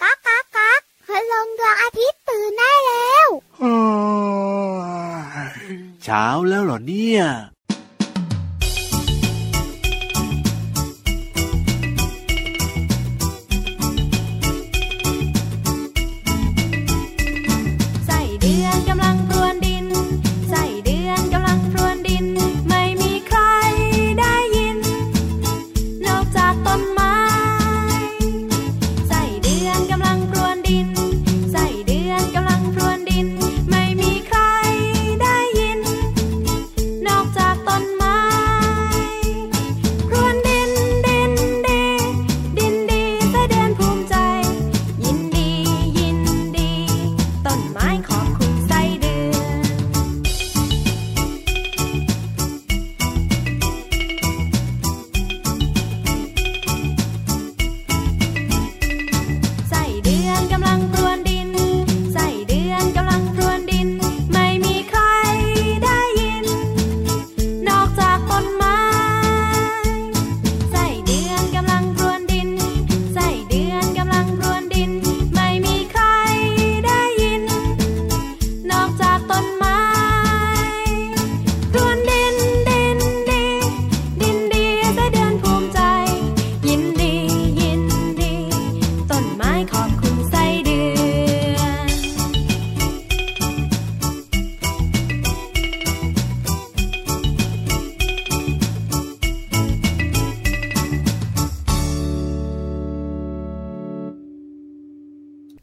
ก๊ากก๊ากก๊ากพลังดวงอาทิตย์ตื่นได้แล้วเช้าแล้วเหรอเนี่ย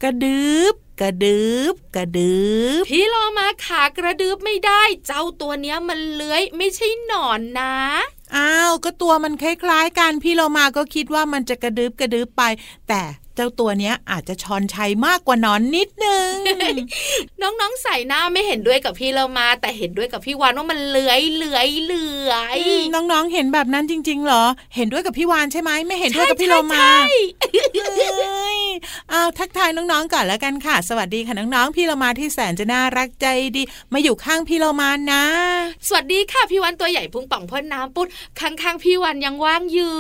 กระดึบกระดึบกระดึบพี่โลมาขากระดึบไม่ได้ เจ้าตัวเนี้ยมันเลื้อยไม่ใช่หนอนนะอ้าวก็ตัวมันคล้ายๆกันพี่เรามาก็คิดว่ามันจะกระดึบกระดึบไป แต่เจ้าตัวเนี้ยอาจจะชอนชัยมากกว่าหนอนนิดนึง น้องๆใส่หน้าไม่เห็นด้วยกับพี่โลมา แต่เห็นด้วยกับพี่วานว่ามันเลื้อยเลื้อยเลื้อยอืมน้องๆเห็นแบบนั้นจริง ๆ เหรอ เห็นด้วยกับพี่วานใช่ไหมไม่เห็นด้วยกับพี่โลมาใช่เอ้ยอ้าวทักทายน้องๆก่อนแล้วกันค่ะ สวัสดีค่ะน้องๆพี่โลมาที่แสนจะน่ารักใจดี มาอยู่ข้างพี่โลมานะ สวัสดีค่ะพี่วันตัวใหญ่พุงป่องพ่นน้ำปุดข้างๆพี่วันยังว่างอยู่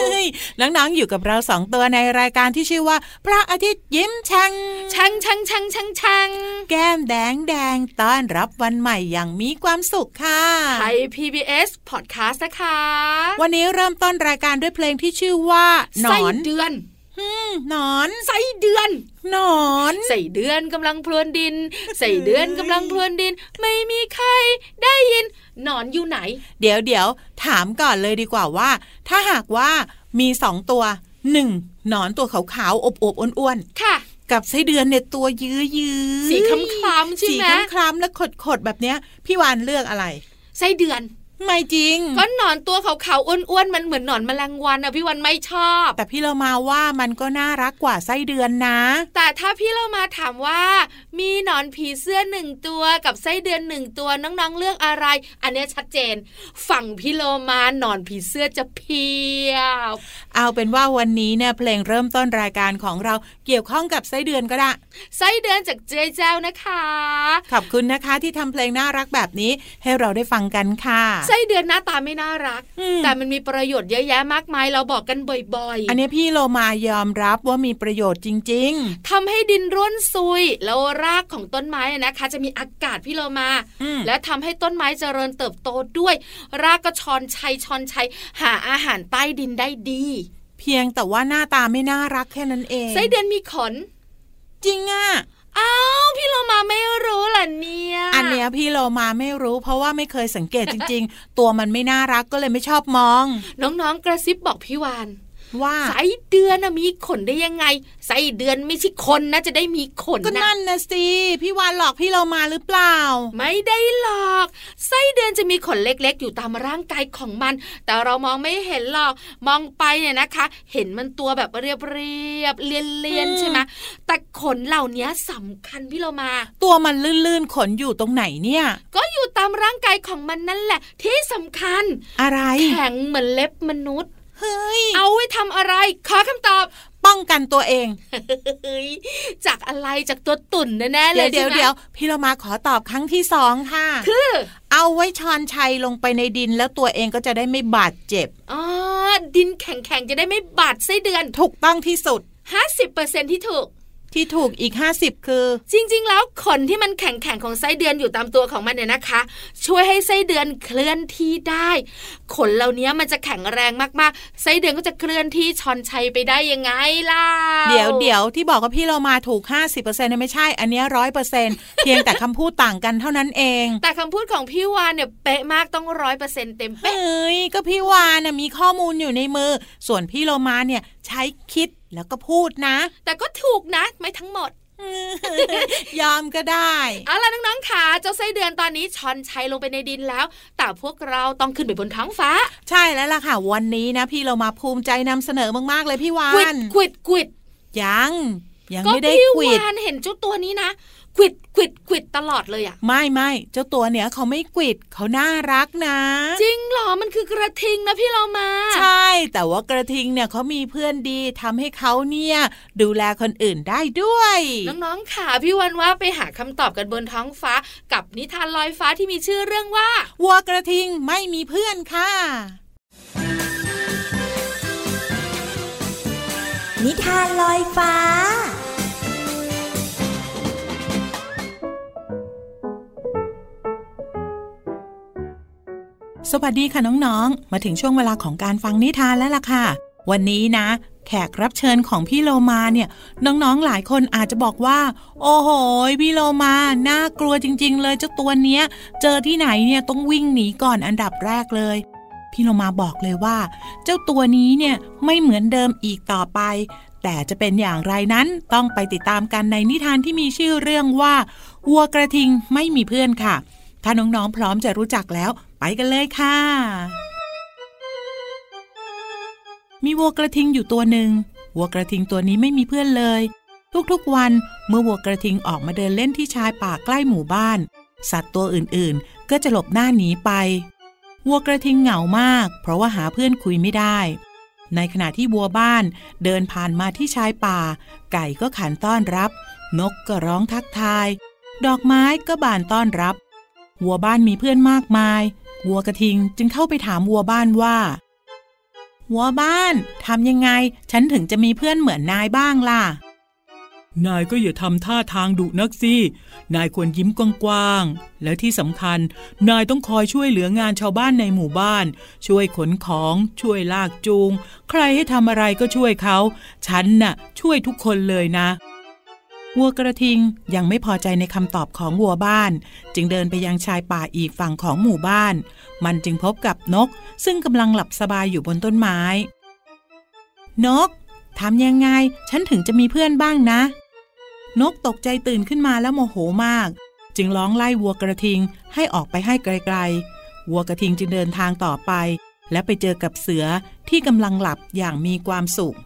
เฮ้ยน้องๆอยู่กับเราสองตัวในรายการที่ชื่อว่า พระอาทิตย์ยิ้มช่างชังชังชังชังชังแก้มแดงแดงต้อนรับวันใหม่อย่างมีความสุขค่ะไทย PBS Podcast นะคะ วันนี้เริ่มต้นรายการด้วยเพลงที่ชื่อว่าหนไส้อนเดือนอืม หนอนไส้เดือนหนอนใส่เดือนกำลังพรวนดิน ใส่เดือนกำลังพรวนดิน ไม่มีใครได้ยินหนอนอยู่ไหน เดี๋ยวเดี๋ยวถามก่อนเลยดีกว่าว่า ถ้าหากว่ามีสองตัวหนึ่งหนอนตัวขาวๆอบอบๆอ้วนค่ะๆกับไส้เดือนเนี่ยตัวยื้อยื้อสีคล้ำๆใช่สีไหมคล้ำๆและขดๆแบบเนี้ยพี่วานเลือกอะไรไส้เดือน ไม่จริง ก็หนอนตัวขาวๆอ้วนๆมันเหมือนหนอนแมลงวันอะพี่วันไม่ชอบ แต่พี่เรามาว่ามันก็น่ารักกว่าไส้เดือนนะ แต่ถ้าพี่เรามาถามว่า มีหนอนผีเสื้อหนึ่งตัวกับไส้เดือนหนึ่งตัวน้องๆเลือกอะไร อันเนี้ยชัดเจน ฝั่งพี่โลมาหนอนผีเสื้อจะเพียบเอาเป็นว่าวันนี้เนี่ยเพลงเริ่มต้นรายการของเราเกี่ยวข้องกับไส้เดือนก็ได้ไส้เดือนจากเจเจ้านะคะขอบคุณนะคะที่ทำเพลงน่ารักแบบนี้ให้เราได้ฟังกันค่ะไส้เดือนหน้าตาไม่น่ารักอืมแต่มันมีประโยชน์เยอะแยะมากมายเราบอกกันบ่อยๆ อันนี้พี่โลมายอมรับว่ามีประโยชน์จริงทำให้ดินร่วนซุยแล้วรากของต้นไม้อะนะคะ จะมีอากาศพี่โลมาอืมและทำให้ต้นไม้เจริญเติบโตด้วย รากก็ชอนชัยชอนชัยหาอาหารใต้ดินได้ดีๆเพียงแต่ว่าหน้าตาไม่น่ารักแค่นั้นเองไส้เดือนมีขน จริงอะ อ้าวพี่โลมาไม่รู้เหรอเนี่ย อันเนี้ยพี่โลมาไม่รู้ เพราะว่าไม่เคยสังเกตจริง ๆ ตัวมันไม่น่ารักก็เลยไม่ชอบมอง น้องๆกระซิบบอกพี่วาน ว่าไส้เดือนน่ะมีขนได้ยังไงไส้เดือนไม่ใช่คนนะจะได้มีขนก็นะนั่นนะสิพี่วานหลอกพี่โลมาหรือเปล่า ไม่ได้หรอกไส้เดือนจะมีขนเล็กๆ อยู่ตามร่างกายของมัน แต่เรามองไม่เห็นหรอกมองไปเนี่ยนะคะ เห็นมันตัวแบบเรียบๆเลียนอืมๆใช่ไหมแต่ขนเหล่านี้สำคัญพี่เรามา ตัวมันลื่นๆขนอยู่ตรงไหนเนี่ย ก็อยู่ตามร่างกายของมันนั่นแหละ ที่สำคัญ อะไรแข็งเหมือนเล็บมนุษย์ เฮ้ย เอาไว้ทำอะไร ขอคำตอบ ป้องกันตัวเองเฮ้ยจากอะไรจากตัวตุ่นแน่ๆเลเดี๋ยยวเดี๋ยวใช่ไหมเดี๋ยวพี่เรามาขอตอบครั้งที่สองค่ะ คือเอาเอาไว้ชอนชัยลงไปในดินแล้วตัวเองก็จะได้ไม่บาดเจ็บ อ๋อ ดินแข็งๆ จะได้ไม่บาดไส้เดือน ถูกต้องที่สุด 50%ที่ถูก ที่ถูกอีก 50 คือ จริง ๆ แล้วขนที่มันแข็งๆของไส้เดือนอยู่ตามตัวของมันเนี่ยนะคะ ช่วยให้ไส้เดือนเคลื่อนที่ได้ ขนเหล่านี้มันจะแข็งแรงมากๆไส้เดือนก็จะเคลื่อนที่ชอนชัยไปได้ยังไงล่ะเดี๋ยวเดี๋ยวที่บอกว่าพี่เรามาถูก 50%เนี่ยไม่ใช่ อันเนี้ร้อยเปอร์เซ็นเพียงแต่คำพูดต่างกันเท่านั้นเอง แต่คำพูดของพี่วานเนี่ยเป๊ะมากต้องร้อยเปอร์เซ็นเต็มเฮเป๊ะ้ยก็พี่วานน่ะมีข้อมูลอยู่ในมือ ส่วนพี่โลมาเนี่ย ใช้คิดแล้วก็พูดนะ แต่ก็ถูกนะไม่ทั้งหมดยอมก็ได้เอาล่ะน้องๆค่ะเจ้าไส้เดือนตอนนี้ชอนชัยลงไปในดินแล้ว แต่พวกเราต้องขึ้นไปบนท้องฟ้า ใช่แล้วล่ะค่ะ วันนี้นะ พี่เรามาภูมิใจนำเสนอมากๆเลยพี่วาควิดนควิดควิดยัง ยังก็ไม่ได้พี่ควิดวานเห็นเจ้าตัวนี้นะ ควิดควิดควิดตลอดเลยอะไม่ไม่เจ้าตัวเนี้ยเขาไม่กวิดเขาน่ารักนะ จริงเหรอมันคือกระทิงนะพี่เรามา ใช่ แต่ว่ากระทิงเนี่ยเขามีเพื่อนดีทำให้เขาเนี่ย ดูแลคนอื่นได้ด้วย น้องๆค่ะพี่วันว่าไปหาคำตอบกันบนท้องฟ้า กับนิทานลอยฟ้าที่มีชื่อเรื่องว่าวัวกระทิงไม่มีเพื่อนค่ะนิทานลอยฟ้า สวัสดีค่ะน้องๆ มาถึงช่วงเวลาของการฟังนิทานแล้วล่ะค่ะ วันนี้นะ แขกรับเชิญของพี่โลมาเนี่ย น้องๆหลายคนอาจจะบอกว่า โอ้โหพี่โลมาน่ากลัวจริง ๆ เลยเจ้าตัวเนี้ย เจอที่ไหนเนี่ยต้องวิ่งหนีก่อนอันดับแรกเลย พี่โลมาบอกเลยว่า เจ้าตัวนี้เนี่ยไม่เหมือนเดิมอีกต่อไป แต่จะเป็นอย่างไรนั้นต้องไปติดตามกันในนิทานที่มีชื่อเรื่องว่าวัวกระทิงไม่มีเพื่อนค่ะถ้าน้องๆพร้อมจะรู้จักแล้ว ไปกันเลยค่ะ มีวัวกระทิงอยู่ตัวหนึ่ง วัวกระทิงตัวนี้ไม่มีเพื่อนเลย ทุกๆวันเมื่อวัวกระทิงออกมาเดินเล่นที่ชายป่าใกล้หมู่บ้าน สัตว์ตัวอื่นๆ ก็จะหลบหน้าหนีไป วัวกระทิงเหงามาก เพราะว่าหาเพื่อนคุยไม่ได้ ในขณะที่วัวบ้านเดินผ่านมาที่ชายป่า ไก่ก็ขันต้อนรับ นกก็ร้องทักทาย ดอกไม้ก็บานต้อนรับ วัวบ้านมีเพื่อนมากมาย วัวกระทิงจึงเข้าไปถามวัวบ้านว่า วัวบ้านทำยังไง ฉันถึงจะมีเพื่อนเหมือนนายบ้างล่ะ นายก็อย่าทำท่าทางดุนักสิ นายควรยิ้มกว้างๆ และที่สำคัญ นายต้องคอยช่วยเหลืองานชาวบ้านในหมู่บ้าน ช่วยขนของ ช่วยลากจูง ใครให้ทำอะไรก็ช่วยเขา ฉันน่ะ ช่วยทุกคนเลยนะ วัวกระทิงยังไม่พอใจในคำตอบของวัวบ้าน จึงเดินไปยังชายป่าอีกฝั่งของหมู่บ้าน มันจึงพบกับนก ซึ่งกำลังหลับสบายอยู่บนต้นไม้ นกทำยังไง ฉันถึงจะมีเพื่อนบ้างนะ นกตกใจตื่นขึ้นมาแล้วโมโหมาก จึงร้องไล่วัวกระทิงให้ออกไปให้ไกลๆ วัวกระทิงจึงเดินทางต่อไป และไปเจอกับเสือที่กำลังหลับอย่างมีความสุข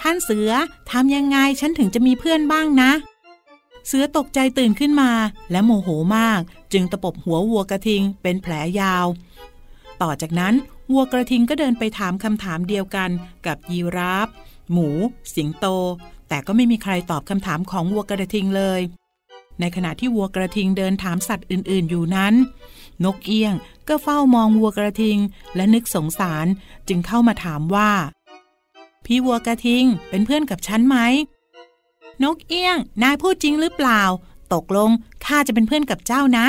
ท่านเสือทำยังไงฉันถึงจะมีเพื่อนบ้างนะ เสือตกใจตื่นขึ้นมา และโมโหมาก จึงตะปบหัววัวกระทิงเป็นแผลยาว ต่อจากนั้นวัวกระทิงก็เดินไปถามคำถามเดียวกันกับยีราฟหมู สิงโต แต่ก็ไม่มีใครตอบคำถามของวัวกระทิงเลย ในขณะที่วัวกระทิงเดินถามสัตว์อื่น ๆ อยู่นั้น นกเอี้ยงก็เฝ้ามองวัวกระทิงและนึกสงสารจึงเข้ามาถามว่า พี่วัวกระทิงเป็นเพื่อนกับฉันไหม นกเอี้ยง นายพูดจริงหรือเปล่า ตกลงข้าจะเป็นเพื่อนกับเจ้านะ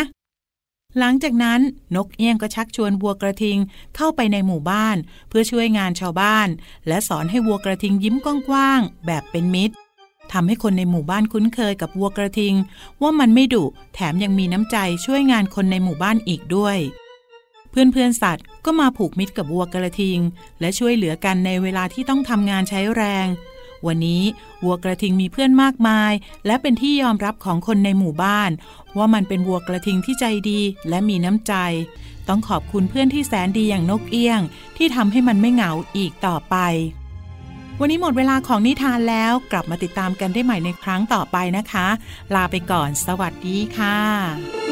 หลังจากนั้นนกเอี้ยงก็ชักชวนวัวกระทิงเข้าไปในหมู่บ้าน เพื่อช่วยงานชาวบ้าน และสอนให้วัวกระทิงยิ้มกว้างๆแบบเป็นมิตรทำให้คนในหมู่บ้านคุ้นเคยกับวัวกระทิง ว่ามันไม่ดุแถมยังมีน้ำใจช่วยงานคนในหมู่บ้านอีกด้วย เพื่อนๆสัตว์ ก็มาผูกมิตรกับวัวกระทิง และช่วยเหลือกันในเวลาที่ต้องทำงานใช้แรง วันนี้วัวกระทิงมีเพื่อนมากมาย และเป็นที่ยอมรับของคนในหมู่บ้าน ว่ามันเป็นวัวกระทิงที่ใจดีและมีน้ำใจ ต้องขอบคุณเพื่อนที่แสนดีอย่างนกเอี้ยง ที่ทำให้มันไม่เหงาอีกต่อไป วันนี้หมดเวลาของนิทานแล้วกลับมาติดตามกันได้ใหม่ในครั้งต่อไปนะคะ ลาไปก่อน สวัสดีค่ะ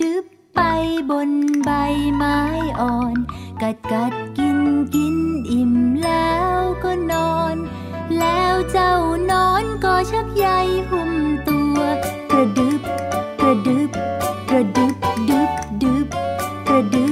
ดึบไปบนใบไม้อ่อน กัดกัดกินกินอิ่มแล้วก็นอน แล้วเจ้านอนก็ชักใยหุ้มตัว กระดึบ กระดึบ กระดึบดึบดึบกระดึบ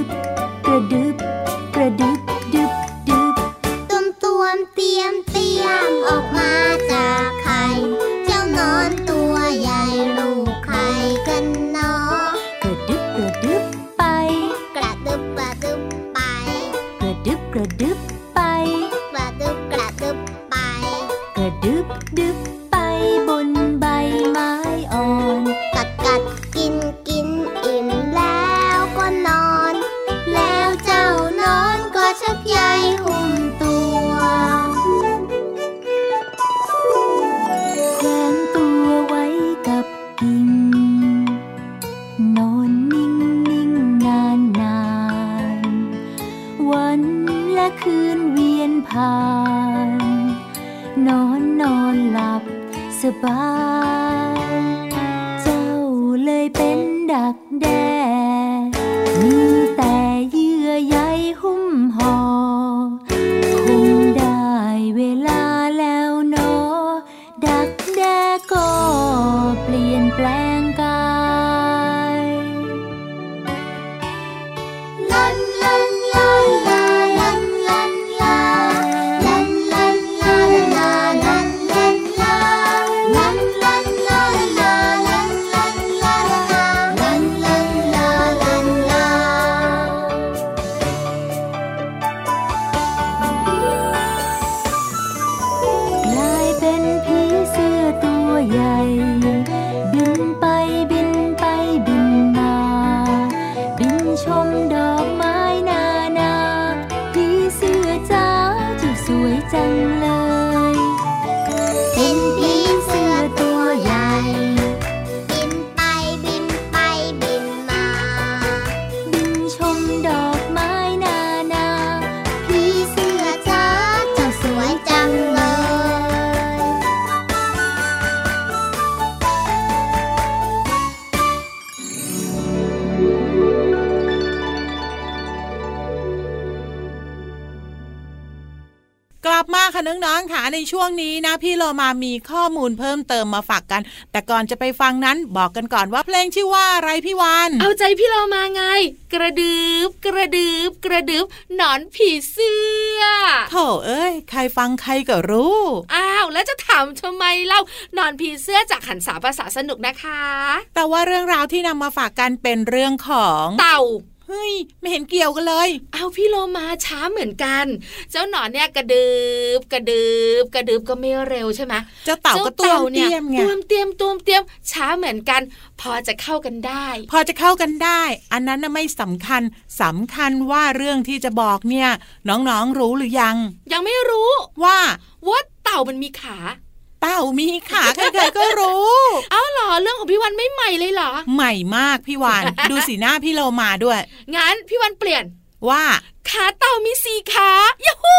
กลับมาค่ะน้องๆค่ะในช่วงนี้นะ พี่โลมามีข้อมูลเพิ่มเติมมาฝากกัน แต่ก่อนจะไปฟังนั้นบอกกันก่อนว่าเพลงชื่อว่าอะไรพี่วานเอาใจพี่เรามาไง กระดึบกระดึบกระดึบหนอนผีเสื้อโถเอ้ยใครฟังใครก็รู้อ้าวแล้วจะถามทำไมเล่านอนผีเสื้อจากหันสาภาษาสนุกนะคะ แต่ว่าเรื่องราวที่นำมาฝากกันเป็นเรื่องของเต่าเฮ้ยไม่เห็นเกี่ยวกันเลย เอาพี่โลมาช้าเหมือนกัน เจ้าหนอนเนี่ยกระดึบกระดึบกระดึบก็ไม่เร็วใช่ไหมเจ้าเต่าก็ตัวเตี้ยมไงตัวเตรียมตัวเตรียมช้าเหมือนกัน พอจะเข้ากันได้ พอจะเข้ากันได้ อันนั้นน่ะไม่สำคัญสำคัญว่าเรื่องที่จะบอกเนี่ย น้องๆรู้หรือยัง ยังไม่รู้ว่าว่าเต่ามันมีขา เต่ามีขาใครๆก็รู้ เอาเหรอเรื่องของพี่วันไม่ใหม่เลยเหรอ ใหม่มากพี่วานดูสีหน้าพี่โลมาด้วย งั้นพี่วันเปลี่ยนว่าขาเต่ามีสี่ขายูฮู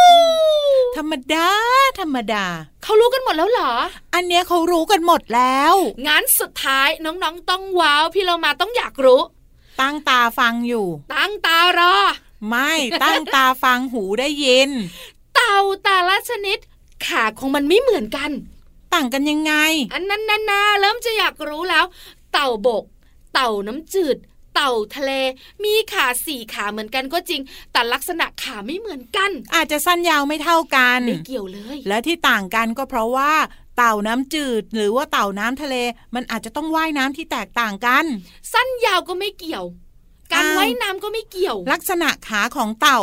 ธรรมดา ธรรมดา เขารู้กันหมดแล้วเหรอ อันเนี้ยเขารู้กันหมดแล้ว งั้นสุดท้ายน้องๆต้องว้าว พี่เรามาต้องอยากรู้ ตั้งตาฟังอยู่ ตั้งตารอ ไม่ตั้งตาฟังหูได้ยิน เต่าแต่ละชนิดขาของมันไม่เหมือนกัน ต่างกันยังไง อันนั้นนานาเริ่มจะอยากรู้แล้ว เต่าบก เต่าน้ำจืดเต่าทะเลมีขาสี่ขาเหมือนกันก็จริง แต่ลักษณะขาไม่เหมือนกัน อาจจะสั้นยาวไม่เท่ากันไม่เกี่ยวเลย และที่ต่างกันก็เพราะว่าเต่าน้ำจืด หรือว่าเต่าน้ำทะเล มันอาจจะต้องว่ายน้ำที่แตกต่างกัน สั้นยาวก็ไม่เกี่ยว การอ้าวว่ายน้ำก็ไม่เกี่ยว ลักษณะขาของเต่า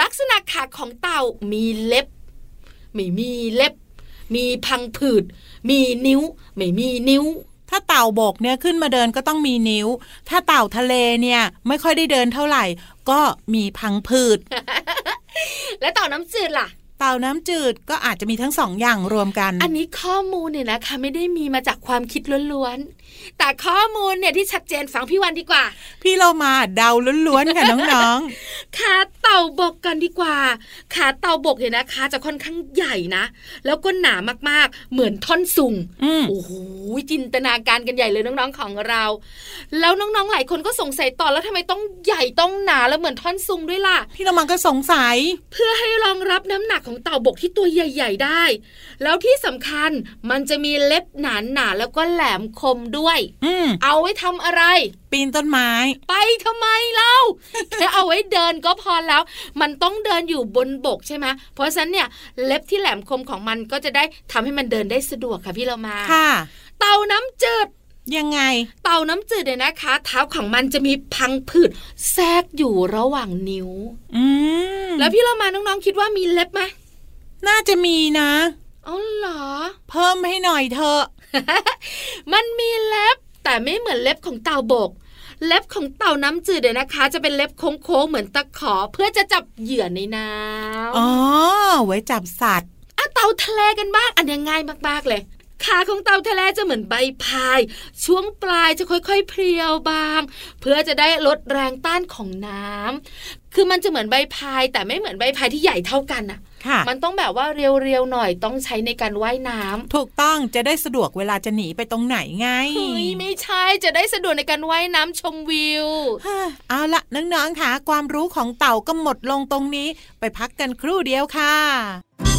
ลักษณะขาของเต่ามีเล็บ ไม่มีเล็บ มีพังผืด มีนิ้ว ไม่มีนิ้วถ้าเต่าบกเนี่ยขึ้นมาเดินก็ต้องมีนิ้ว ถ้าเต่าทะเลเนี่ยไม่ค่อยได้เดินเท่าไหร่ ก็มีพังผืด และเต่าน้ำจืดล่ะ เต่าน้ำจืดก็อาจจะมีทั้งสองอย่างรวมกัน อันนี้ข้อมูลเนี่ยนะคะไม่ได้มีมาจากความคิดล้วนๆ แต่ข้อมูลเนี่ยที่ชัดเจนฟังพี่วันดีกว่า พี่เรามาเดาล้วนๆค่ะน้องขาเต่าบกกันดีกว่า ขาเต่าบกเนี่ยนะคะ จะค่อนข้างใหญ่นะ แล้วก็หนามากๆ เหมือนท่อนสูงๆอืมโอ้โหจินตนาการกันใหญ่เลยน้องๆของเรา แล้วน้องๆหลายคนก็สงสัยต่อแล้วทำไมต้องใหญ่ต้องหนาแล้วเหมือนท่อนซุงด้วยล่ะ พี่เรามาก็สงสัย เพื่อให้รองรับน้ำหนักของเต่าบกที่ตัวใหญ่ ๆ ได้ แล้วที่สำคัญมันจะมีเล็บหนาๆแล้วก็แหลมคมด้วยอืมเอาไว้ทำอะไร ปีนต้นไม้ ไปทำไมเล่าแค่เอาไว้เดินก็พอแล้ว มันต้องเดินอยู่บนบกใช่ไหมเพราะฉะนั้นเนี่ยเล็บที่แหลมคมของมันก็จะได้ทำให้มันเดินได้สะดวกค่ะพี่เรามาค่ะ เต่าน้ำจืดยังไง เต่าน้ำจืดเนี่ยนะคะ เท้าของมันจะมีพังผืดแทรกอยู่ระหว่างนิ้ว อืมแล้วพี่เรามาน้องๆคิดว่ามีเล็บไหมน่าจะมีนะอ๋อเหรอ เพิ่มให้หน่อยเถอะ มันมีเล็บแต่ไม่เหมือนเล็บของเต่าบก เล็บของเต่าน้ำจืดเนี่ยนะคะ จะเป็นเล็บโค้งๆเหมือนตะขอเพื่อจะจับเหยื่อในน้ำอ๋อไว้จับสัตว์อะเต่าทะเลกันบ้าง อันเนี้ยง่ายมากๆเลยขาของเต่าทะเลจะเหมือนใบพาย ช่วงปลายจะค่อยๆเพรียวบาง เพื่อจะได้ลดแรงต้านของน้ำคือมันจะเหมือนใบพายแต่ไม่เหมือนใบพายที่ใหญ่เท่ากันน่ะค่ะ มันต้องแบบว่าเรียวๆหน่อยต้องใช้ในการว่ายน้ำถูกต้องจะได้สะดวกเวลาจะหนีไปตรงไหนไงเฮ้ยไม่ใช่จะได้สะดวกในการว่ายน้ำชมวิวฮ่าเอาละน้องๆค่ะความรู้ของเต่าก็หมดลงตรงนี้ ไปพักกันครู่เดียวค่ะ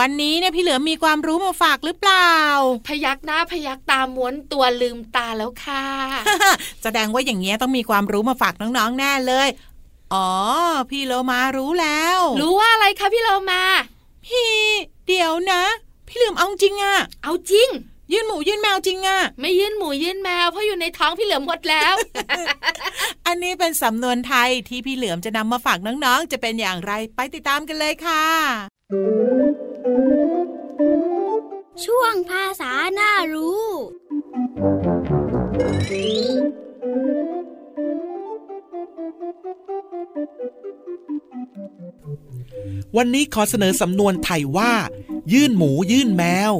วันนี้เนี่ยพี่เหลือมมีความรู้มาฝากหรือเปล่า พยักหน้าพยักตาม้วนตัวลืมตาแล้วค่ะแสดงว่าอย่างเงี้ยต้องมีความรู้มาฝากน้องๆแน่เลย อ๋อ พี่โลมารู้แล้ว รู้ว่าอะไรคะพี่เรามา พี่ เดี๋ยวนะ พี่เหลือมเอาจริงอะเอาจริงยื่นหมูยื่นแมวจริงอะไม่ยื่นหมูยื่นแมวเพราะอยู่ในท้องพี่เหลือมหมดแล้ว อันนี้เป็นสำนวนไทยที่พี่เหลือมจะนำมาฝากน้องๆ จะเป็นอย่างไรไปติดตามกันเลยค่ะ ช่วงภาษาน่ารู้ วันนี้ขอเสนอสำนวนไทยว่า ยื่นหมูยื่นแมว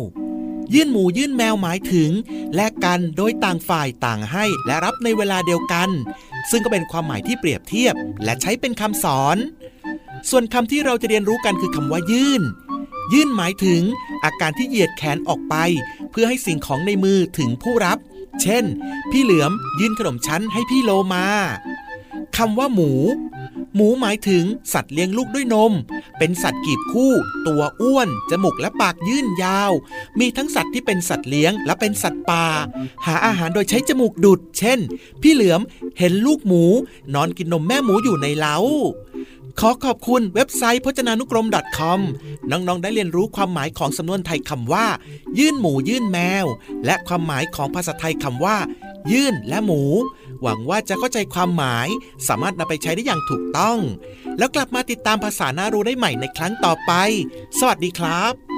ยื่นหมูยื่นแมวหมายถึง แลกกันโดยต่างฝ่ายต่างให้และรับในเวลาเดียวกัน ซึ่งก็เป็นความหมายที่เปรียบเทียบและใช้เป็นคำสอน ส่วนคำที่เราจะเรียนรู้กันคือคำว่ายื่น ยื่นหมายถึงอาการที่เหยียดแขนออกไป เพื่อให้สิ่งของในมือถึงผู้รับ เช่น พี่เหลือมยื่นขนมชั้นให้พี่โลมาคำว่าหมู หมูหมายถึงสัตว์เลี้ยงลูกด้วยนม เป็นสัตว์กีบคู่ ตัวอ้วน จมูกและปากยื่นยาว มีทั้งสัตว์ที่เป็นสัตว์เลี้ยงและเป็นสัตว์ป่า หาอาหารโดยใช้จมูกดูด เช่น พี่เหลือมเห็นลูกหมู นอนกินนมแม่หมูอยู่ในเล้า ขอขอบคุณเว็บไซต์พจนานุกรม .com น้องๆ ได้เรียนรู้ความหมายของสำนวนไทยคำว่า ยื่นหมูยื่นแมว และความหมายของภาษาไทยคำว่า ยื่นและหมู หวังว่าจะเข้าใจความหมาย สามารถนำไปใช้ได้อย่างถูกต้อง แล้วกลับมาติดตามภาษาหน้ารู้ได้ใหม่ในครั้งต่อไป สวัสดีครับ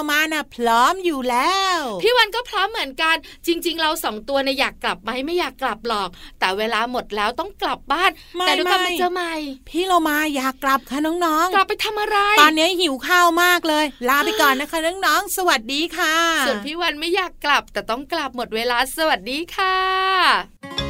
เรามานะ่ะพร้อมอยู่แล้ว พี่วันก็พร้อมเหมือนกัน จริง ๆ เราสองตัวเนี่ยอยากกลับไหมไม่อยากกลับหรอก แต่เวลาหมดแล้วต้องกลับบ้าน แต่ดูกันไปเจอใหม่ พี่เรามาอยากกลับค่ะน้องๆ กลับไปทำอะไร ตอนนี้หิวข้าวมากเลย ลาไปก่อนนะคะน้องๆ สวัสดีค่ะ ส่วนพี่วันไม่อยากกลับแต่ต้องกลับหมดเวลาสวัสดีค่ะ